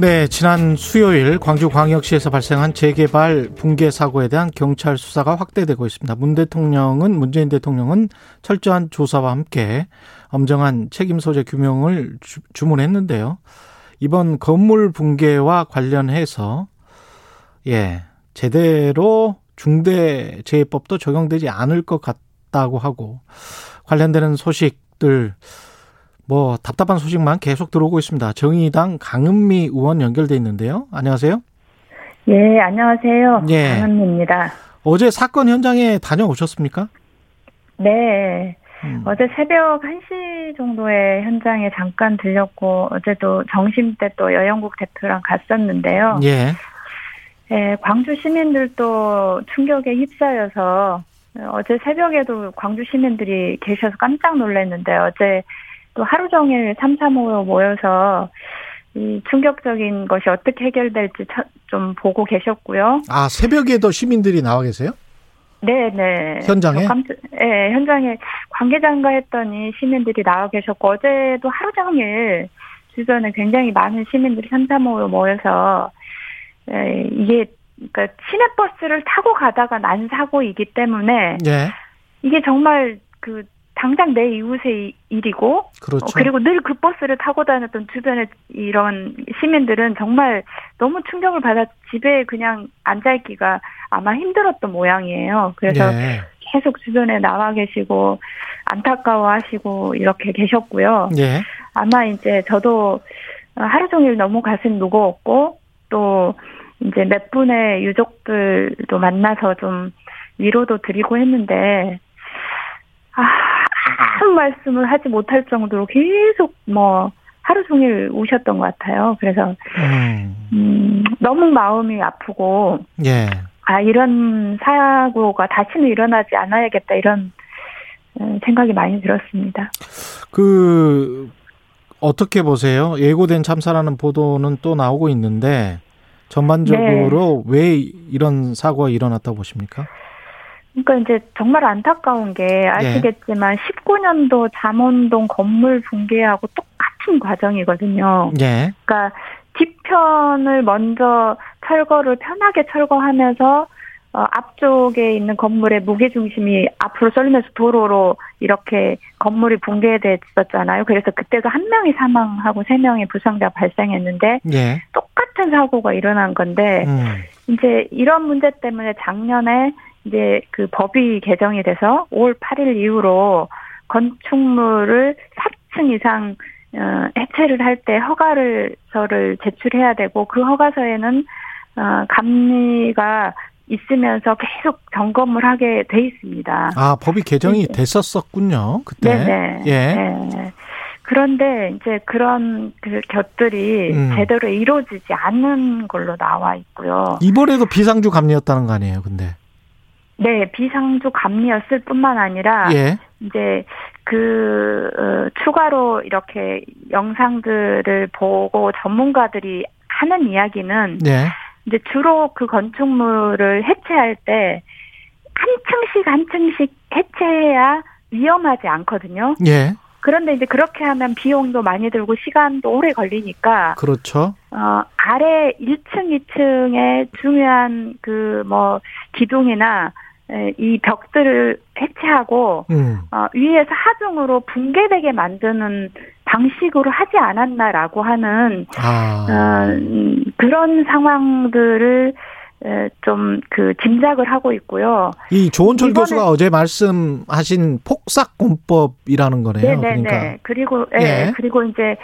네, 지난 수요일 광주광역시에서 발생한 재개발 붕괴 사고에 대한 경찰 수사가 확대되고 있습니다. 문 대통령은 문재인 대통령은 철저한 조사와 함께 엄정한 책임 소재 규명을 주, 문했는데요 이번 건물 붕괴와 관련해서 예, 제대로 중대재해법도 적용되지 않을 것 같다고 하고 관련되는 소식들 뭐 답답한 소식만 계속 들어오고 있습니다. 정의당 강은미 의원 연결돼 있는데요. 안녕하세요. 예, 안녕하세요. 예. 강은미입니다. 어제 사건 현장에 다녀오셨습니까? 네. 음. 어제 새벽 1시 정도에 현장에 잠깐 들렸고 어제도 정심 때 또 여영국 대표랑 갔었는데요. 예. 예, 광주 시민들도 충격에 휩싸여서 어제 새벽에도 광주 시민들이 계셔서 깜짝 놀랐는데 어제 또 하루 종일 삼삼오오 모여서 이 충격적인 것이 어떻게 해결될지 좀 보고 계셨고요. 아 새벽에도 시민들이 나와 계세요? 네, 네. 현장에? 깜짝, 네, 현장에 관계자인가 했더니 시민들이 나와 계셨고 어제도 하루 종일 주변에 굉장히 많은 시민들이 삼삼오오 모여서 에, 이게 그러니까 시내버스를 타고 가다가 난 사고이기 때문에 네. 이게 정말 그 당장 내 이웃의 일이고 그렇죠. 어, 그리고 늘 그 버스를 타고 다녔던 주변의 이런 시민들은 정말 너무 충격을 받아 집에 그냥 앉아 있기가 아마 힘들었던 모양이에요. 그래서 네. 계속 주변에 나와 계시고 안타까워하시고 이렇게 계셨고요. 네. 아마 이제 저도 하루 종일 너무 가슴 무거웠고 또 이제 몇 분의 유족들도 만나서 좀 위로도 드리고 했는데 아, 아무 말씀을 하지 못할 정도로 계속 뭐 하루 종일 우셨던 것 같아요. 그래서 음. 음, 너무 마음이 아프고 예. 아 이런 사고가 다시는 일어나지 않아야겠다 이런 음, 생각이 많이 들었습니다. 그 어떻게 보세요? 예고된 참사라는 보도는 또 나오고 있는데 전반적으로 네. 왜 이런 사고가 일어났다고 보십니까? 그러니까 이제 정말 안타까운 게 아시겠지만 예. 19년도 잠원동 건물 붕괴하고 똑같은 과정이거든요. 예. 그러니까 뒤편을 먼저 철거를 편하게 철거하면서 어, 앞쪽에 있는 건물의 무게 중심이 앞으로 쏠리면서 도로로 이렇게 건물이 붕괴됐었잖아요. 그래서 그때도 한 명이 사망하고 세 명의 부상자 발생했는데 예. 똑같은 사고가 일어난 건데 음. 이제 이런 문제 때문에 작년에 이제 그 법이 개정이 돼서 5월 8일 이후로 건축물을 4층 이상 어, 해체를 할 때 허가를서를 제출해야 되고 그 허가서에는 어, 감리가 있으면서 계속 점검을 하게 돼 있습니다. 아 법이 개정이 네. 됐었었군요 그때. 네네. 예. 네. 그런데 이제 그런 그 것들이 음. 제대로 이루어지지 않는 걸로 나와 있고요. 이번에도 비상주 감리였다는 거 아니에요, 근데? 네, 비상주 감리였을 뿐만 아니라 예. 이제 그 어, 추가로 이렇게 영상들을 보고 전문가들이 하는 이야기는 예. 이제 주로 그 건축물을 해체할 때 한 층씩 한 층씩 해체해야 위험하지 않거든요. 예. 그런데 이제 그렇게 하면 비용도 많이 들고 시간도 오래 걸리니까. 그렇죠. 어, 아래 1층, 2층에 중요한 그 뭐 기둥이나 이 벽들을 해체하고 음. 어, 위에서 하중으로 붕괴되게 만드는 방식으로 하지 않았나라고 하는 아. 어, 그런 상황들을 좀 그 짐작을 하고 있고요. 이 조원철 교수가 어제 말씀하신 폭삭 공법이라는 거네요. 네네네. 그러니까. 그리고 예. 예. 그리고 이제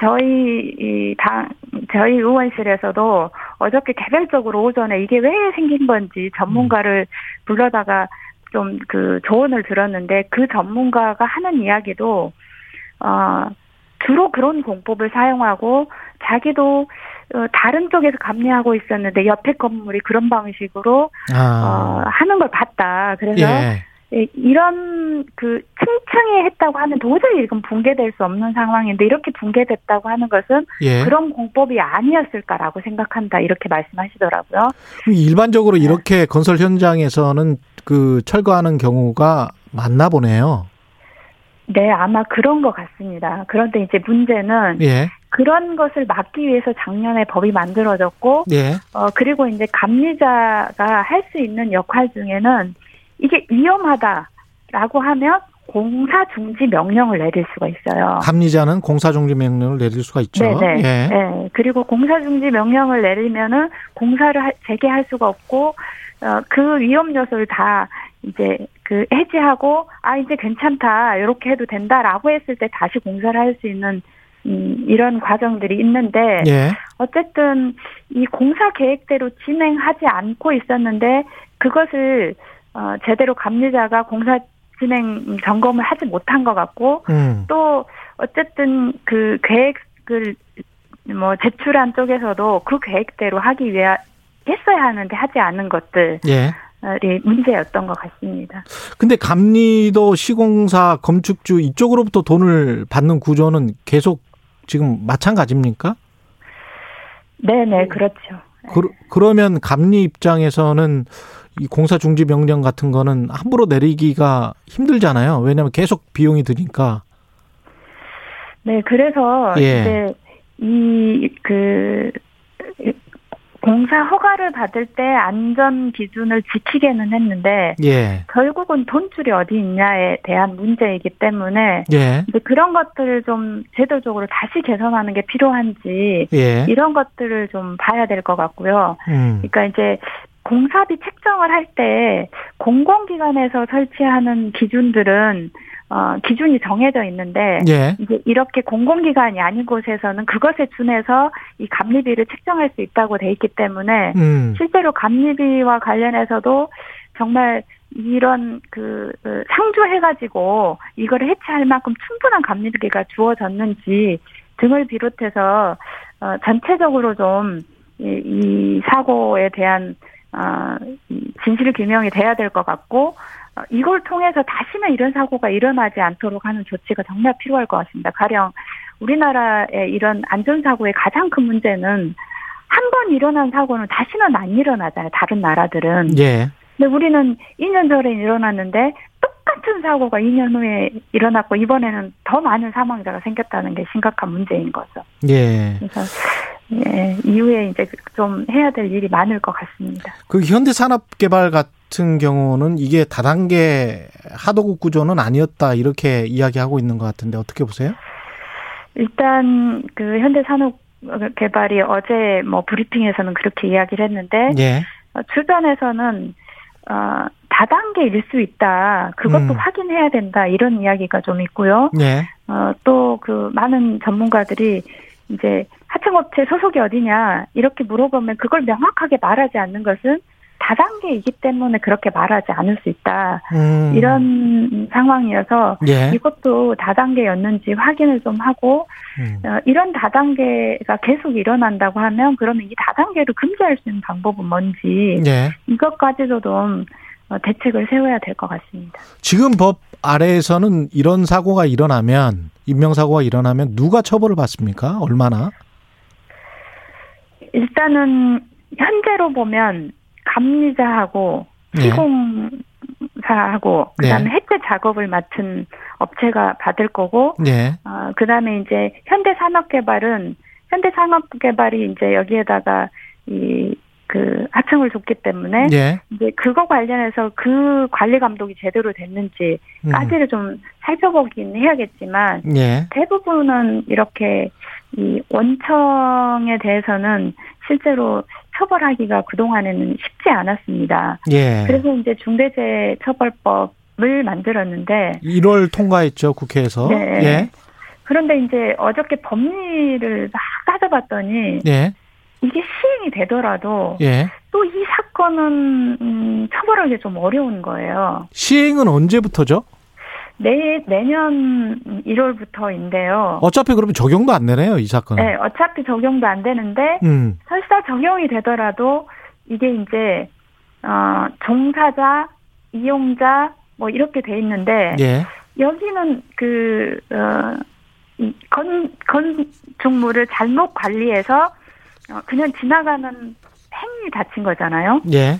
저희 이당 저희 의원실에서도 어저께 개별적으로 오전에 이게 왜 생긴 건지 전문가를 불러다가 좀 그 조언을 들었는데 그 전문가가 하는 이야기도 어 주로 그런 공법을 사용하고 자기도 어, 다른 쪽에서 감리하고 있었는데 옆에 건물이 그런 방식으로 아. 어, 하는 걸 봤다. 그래서 예. 예, 이런 그 층층이 했다고 하면 도저히 이건 붕괴될 수 없는 상황인데 이렇게 붕괴됐다고 하는 것은 예. 그런 공법이 아니었을까라고 생각한다 이렇게 말씀하시더라고요. 일반적으로 이렇게 건설 현장에서는 그 철거하는 경우가 많나 보네요. 네, 아마 그런 것 같습니다. 그런데 이제 문제는 예. 그런 것을 막기 위해서 작년에 법이 만들어졌고, 예. 어, 그리고 이제 감리자가 할 수 있는 역할 중에는 이게 위험하다라고 하면 공사 중지 명령을 내릴 수가 있어요. 감리자는 공사 중지 명령을 내릴 수가 있죠. 네네. 예. 네. 그리고 공사 중지 명령을 내리면은 공사를 하- 재개할 수가 없고, 어, 그 위험 요소를 다 이제 그 해지하고, 아, 이제 괜찮다. 이렇게 해도 된다라고 했을 때 다시 공사를 할 수 있는, 음, 이런 과정들이 있는데, 예. 어쨌든 이 공사 계획대로 진행하지 않고 있었는데, 그것을, 어, 제대로 감리자가 공사 진행 점검을 하지 못한 것 같고, 음. 또 어쨌든 그 계획을 뭐 제출한 쪽에서도 그 계획대로 하기 위해 했어야 하는데 하지 않은 것들이 예. 문제였던 것 같습니다. 근데 감리도 시공사 건축주 이쪽으로부터 돈을 받는 구조는 계속 지금 마찬가지입니까? 네네 그렇죠. 그, 그러면 감리 입장에서는 이 공사 중지 명령 같은 거는 함부로 내리기가 힘들잖아요. 왜냐하면 계속 비용이 드니까. 네 그래서 예. 이제 이그 공사 허가를 받을 때 안전 기준을 지키게는 했는데 예. 결국은 돈줄이 어디 있냐에 대한 문제이기 때문에 예. 이제 그런 것들을 좀 제도적으로 다시 개선하는 게 필요한지 예. 이런 것들을 좀 봐야 될 것 같고요. 음. 그러니까 이제 공사비 책정을 할 때 공공기관에서 설치하는 기준들은 어 기준이 정해져 있는데 예. 이제 이렇게 공공기관이 아닌 곳에서는 그것에 준해서 이 감리비를 책정할 수 있다고 돼 있기 때문에 음. 실제로 감리비와 관련해서도 정말 이런 그, 그 상주해가지고 이거를 해체할 만큼 충분한 감리비가 주어졌는지 등을 비롯해서 어, 전체적으로 좀 이, 이 사고에 대한 어, 이 진실 규명이 돼야 될 것 같고 어, 이걸 통해서 다시는 이런 사고가 일어나지 않도록 하는 조치가 정말 필요할 것 같습니다. 가령 우리나라의 이런 안전사고의 가장 큰 문제는 한 번 일어난 사고는 다시는 안 일어나잖아요. 다른 나라들은. 예. 근데 우리는 2년 전에 일어났는데 똑같은 사고가 2년 후에 일어났고 이번에는 더 많은 사망자가 생겼다는 게 심각한 문제인 거죠. 예. 그래서 예, 이후에 이제 좀 해야 될 일이 많을 것 같습니다. 그 현대산업개발 같은 경우는 이게 다단계 하도급 구조는 아니었다 이렇게 이야기하고 있는 것 같은데 어떻게 보세요? 일단 그 현대산업개발이 어제 뭐 브리핑에서는 그렇게 이야기를 했는데 예. 어, 주변에서는 어, 다단계일 수 있다. 그것도 음. 확인해야 된다. 이런 이야기가 좀 있고요. 예. 어, 또 그 많은 전문가들이 이제 하청업체 소속이 어디냐 이렇게 물어보면 그걸 명확하게 말하지 않는 것은 다단계이기 때문에 그렇게 말하지 않을 수 있다. 음. 이런 상황이어서 예. 이것도 다단계였는지 확인을 좀 하고 음. 어, 이런 다단계가 계속 일어난다고 하면 그러면 이 다단계를 금지할 수 있는 방법은 뭔지 예. 이것까지도 좀 어, 대책을 세워야 될 것 같습니다. 지금 법 아래에서는 이런 사고가 일어나면 인명사고가 일어나면 누가 처벌을 받습니까? 얼마나? 일단은 현재로 보면 감리자하고 예. 시공사하고 그다음에 해체 작업을 맡은 업체가 받을 거고 예. 어, 그다음에 이제 현대산업개발은 현대산업개발이 이제 여기에다가 이 그 하청을 줬기 때문에 예. 이제 그거 관련해서 그 관리 감독이 제대로 됐는지까지를 음. 좀 살펴보긴 해야겠지만 예. 대부분은 이렇게 이 원청에 대해서는 실제로 처벌하기가 그동안에는 쉽지 않았습니다. 예. 그래서 이제 중대재해처벌법을 만들었는데 1월 통과했죠, 국회에서. 네. 예. 그런데 이제 어저께 법리를 막 따져봤더니 예. 이게 시행이 되더라도 예. 또 이 사건은 음, 처벌하기 좀 어려운 거예요. 시행은 언제부터죠? 내 내년 1월부터인데요. 어차피 그러면 적용도 안 되네요, 이 사건은. 네, 어차피 적용도 안 되는데 음. 설사 적용이 되더라도 이게 이제 어 종사자, 이용자, 뭐 이렇게 돼 있는데 예. 여기는 그 어, 건, 건축물을 잘못 관리해서 어, 그냥 지나가는 행위 다친 거잖아요. 예.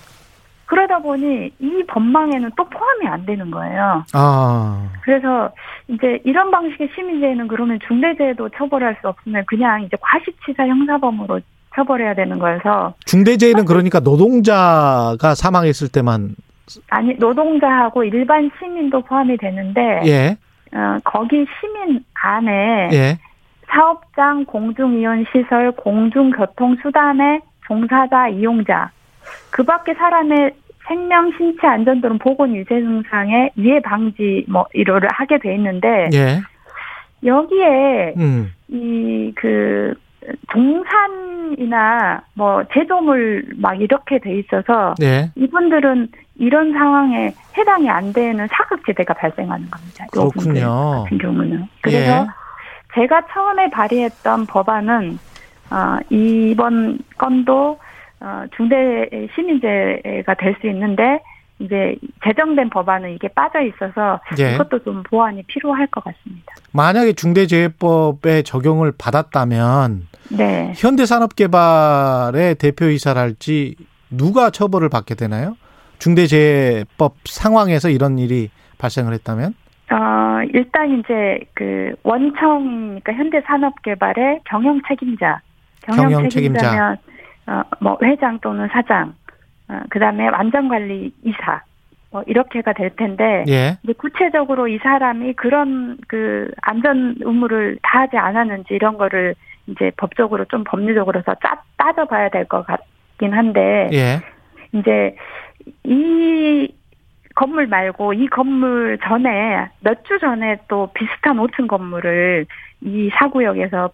그러다 보니 이 법망에는 또 포함이 안 되는 거예요. 아. 그래서 이제 이런 방식의 시민재해는 그러면 중대재해도 처벌할 수 없으면 그냥 이제 과시치사 형사범으로 처벌해야 되는 거여서 중대재해는 그러니까 노동자가 사망했을 때만 아니 노동자하고 일반 시민도 포함이 되는데 예. 어, 거기 시민 안에 예. 사업장, 공중이용 시설, 공중교통 수단의 종사자, 이용자, 그 밖에 사람의 생명, 신체 안전 또는 보건 유재 증상의 위해 방지 뭐 이거를 하게 돼 있는데 예. 여기에 음. 이그 동산이나 뭐 제조물 막 이렇게 돼 있어서 예. 이분들은 이런 상황에 해당이 안 되는 사각지대가 발생하는 겁니다. 이분들 그렇군요. 같은 경우는 그래서 예. 제가 처음에 발의했던 법안은 어, 이번 건도 어, 중대 시민재해가 될 수 있는데 이제 제정된 법안은 이게 빠져 있어서 예. 이것도 좀 보완이 필요할 것 같습니다. 만약에 중대재해법에 적용을 받았다면 네. 현대산업개발의 대표이사랄지 누가 처벌을 받게 되나요? 중대재해법 상황에서 이런 일이 발생을 했다면? 어, 일단 이제 그 원청이니까 현대산업개발의 경영 책임자, 경영, 경영 책임자. 책임자면 어, 뭐 회장 또는 사장, 어, 그다음에 완전관리 이사, 뭐 이렇게가 될 텐데 예. 이제 구체적으로 이 사람이 그런 그 안전 의무를 다하지 않았는지 이런 거를 이제 법적으로 좀 법률적으로서 짜, 따져봐야 될 것 같긴 한데 예. 이제 이 건물 말고 이 건물 전에 몇 주 전에 또 비슷한 5층 건물을 이 사구역에서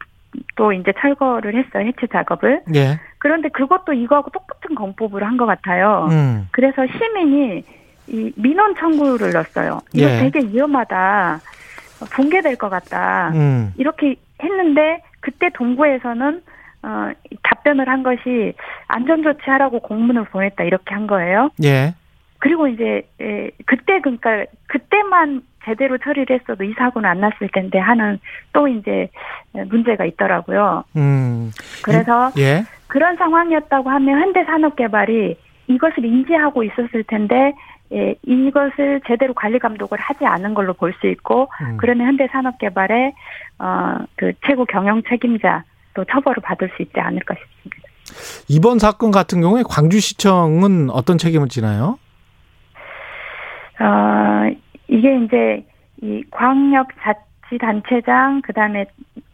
또 이제 철거를 했어요 해체 작업을 예. 그런데 그것도 이거하고 똑같은 공법을 한것 같아요. 음. 그래서 시민이 이 민원 청구를 넣었어요. 이거 예. 되게 위험하다. 붕괴될 것 같다. 음. 이렇게 했는데 그때 동구에서는 어 답변을 한 것이 안전 조치하라고 공문을 보냈다 이렇게 한 거예요. 예. 그리고 이제 에, 그때 그러니까 그때만 제대로 처리를 했어도 이 사고는 안 났을 텐데 하는 또 이제 문제가 있더라고요. 음. 그래서 예. 그런 상황이었다고 하면 현대산업개발이 이것을 인지하고 있었을 텐데 예, 이것을 제대로 관리 감독을 하지 않은 걸로 볼 수 있고 음. 그러면 현대산업개발의 어 그 최고 경영 책임자 또 처벌을 받을 수 있지 않을까 싶습니다. 이번 사건 같은 경우에 광주시청은 어떤 책임을 지나요? 어 이게 이제 이 광역 자치단체장 그다음에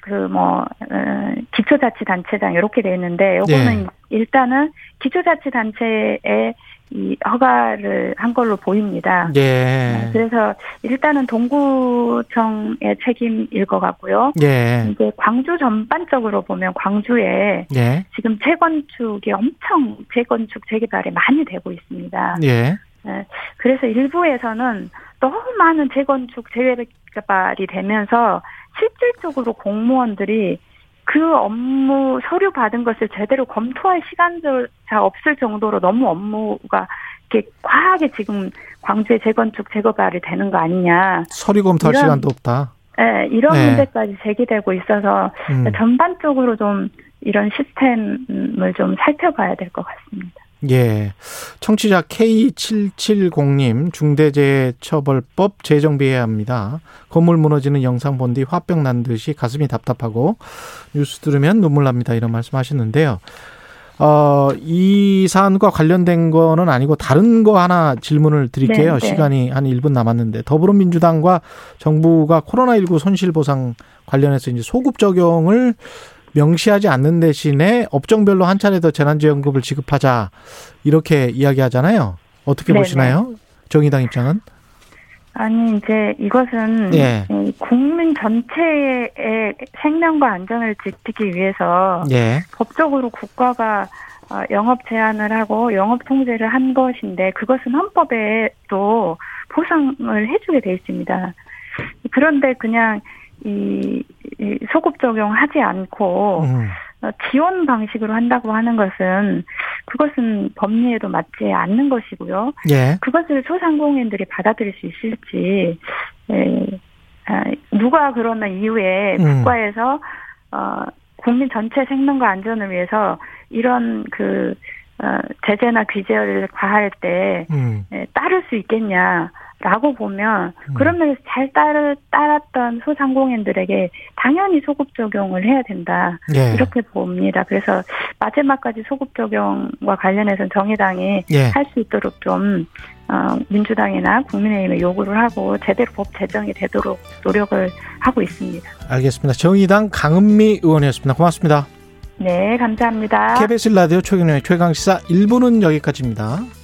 그뭐 어, 기초자치단체장 이렇게 돼 있는데 요거는 예. 일단은 기초자치단체에 이 허가를 한 걸로 보입니다. 예. 그래서 일단은 동구청의 책임일 것 같고요. 예. 이제 광주 전반적으로 보면 광주에 예. 지금 재건축이 엄청 재건축 재개발이 많이 되고 있습니다. 예. 네, 그래서 일부에서는 너무 많은 재건축 재개발이 되면서 실질적으로 공무원들이 그 업무 서류 받은 것을 제대로 검토할 시간조차 없을 정도로 너무 업무가 이렇게 과하게 지금 광주의 재건축 재개발이 되는 거 아니냐. 서류 검토할 이런- 시간도 없다. 네, 이런 네. 문제까지 제기되고 있어서 음. 전반적으로 좀 이런 시스템을 좀 살펴봐야 될 것 같습니다. 예. 청취자 K770님, 중대재해처벌법 재정비해야 합니다. 건물 무너지는 영상 본 뒤 화병 난 듯이 가슴이 답답하고 뉴스 들으면 눈물 납니다. 이런 말씀 하시는데요. 어, 이 사안과 관련된 거는 아니고 다른 거 하나 질문을 드릴게요. 네, 네. 시간이 한 1분 남았는데 더불어민주당과 정부가 코로나19 손실보상 관련해서 이제 소급 적용을 명시하지 않는 대신에 업종별로 한 차례 더 재난지원금을 지급하자 이렇게 이야기하잖아요. 어떻게 네네. 보시나요? 정의당 입장은? 아니 이제 이것은 예. 이 국민 전체의 생명과 안전을 지키기 위해서 예. 법적으로 국가가 어, 영업 제한을 하고 영업 통제를 한 것인데 그것은 헌법에도 보상을 해주게 돼 있습니다. 그런데 그냥 이, 이 소급 적용하지 않고 음. 어, 지원 방식으로 한다고 하는 것은 그것은 법리에도 맞지 않는 것이고요. 예. 그것을 소상공인들이 받아들일 수 있을지 에, 아, 누가 그러면 이후에 음. 국가에서 어, 국민 전체 생명과 안전을 위해서 이런 그 어, 제재나 규제를 과할 때 음. 에, 따를 수 있겠냐 라고 보면 음. 그런 면에서 잘 따르, 따랐던 소상공인들에게 당연히 소급 적용을 해야 된다 예. 이렇게 봅니다. 그래서 마지막까지 소급 적용과 관련해서는 정의당이 예. 할수 있도록 좀 어, 민주당이나 국민의힘에 요구를 하고 제대로 법 제정이 되도록 노력을 하고 있습니다. 알겠습니다. 정의당 강은미 의원이었습니다. 고맙습니다. 네, 감사합니다. KBS 라디오 최경영의 최강시사 1부는 여기까지입니다.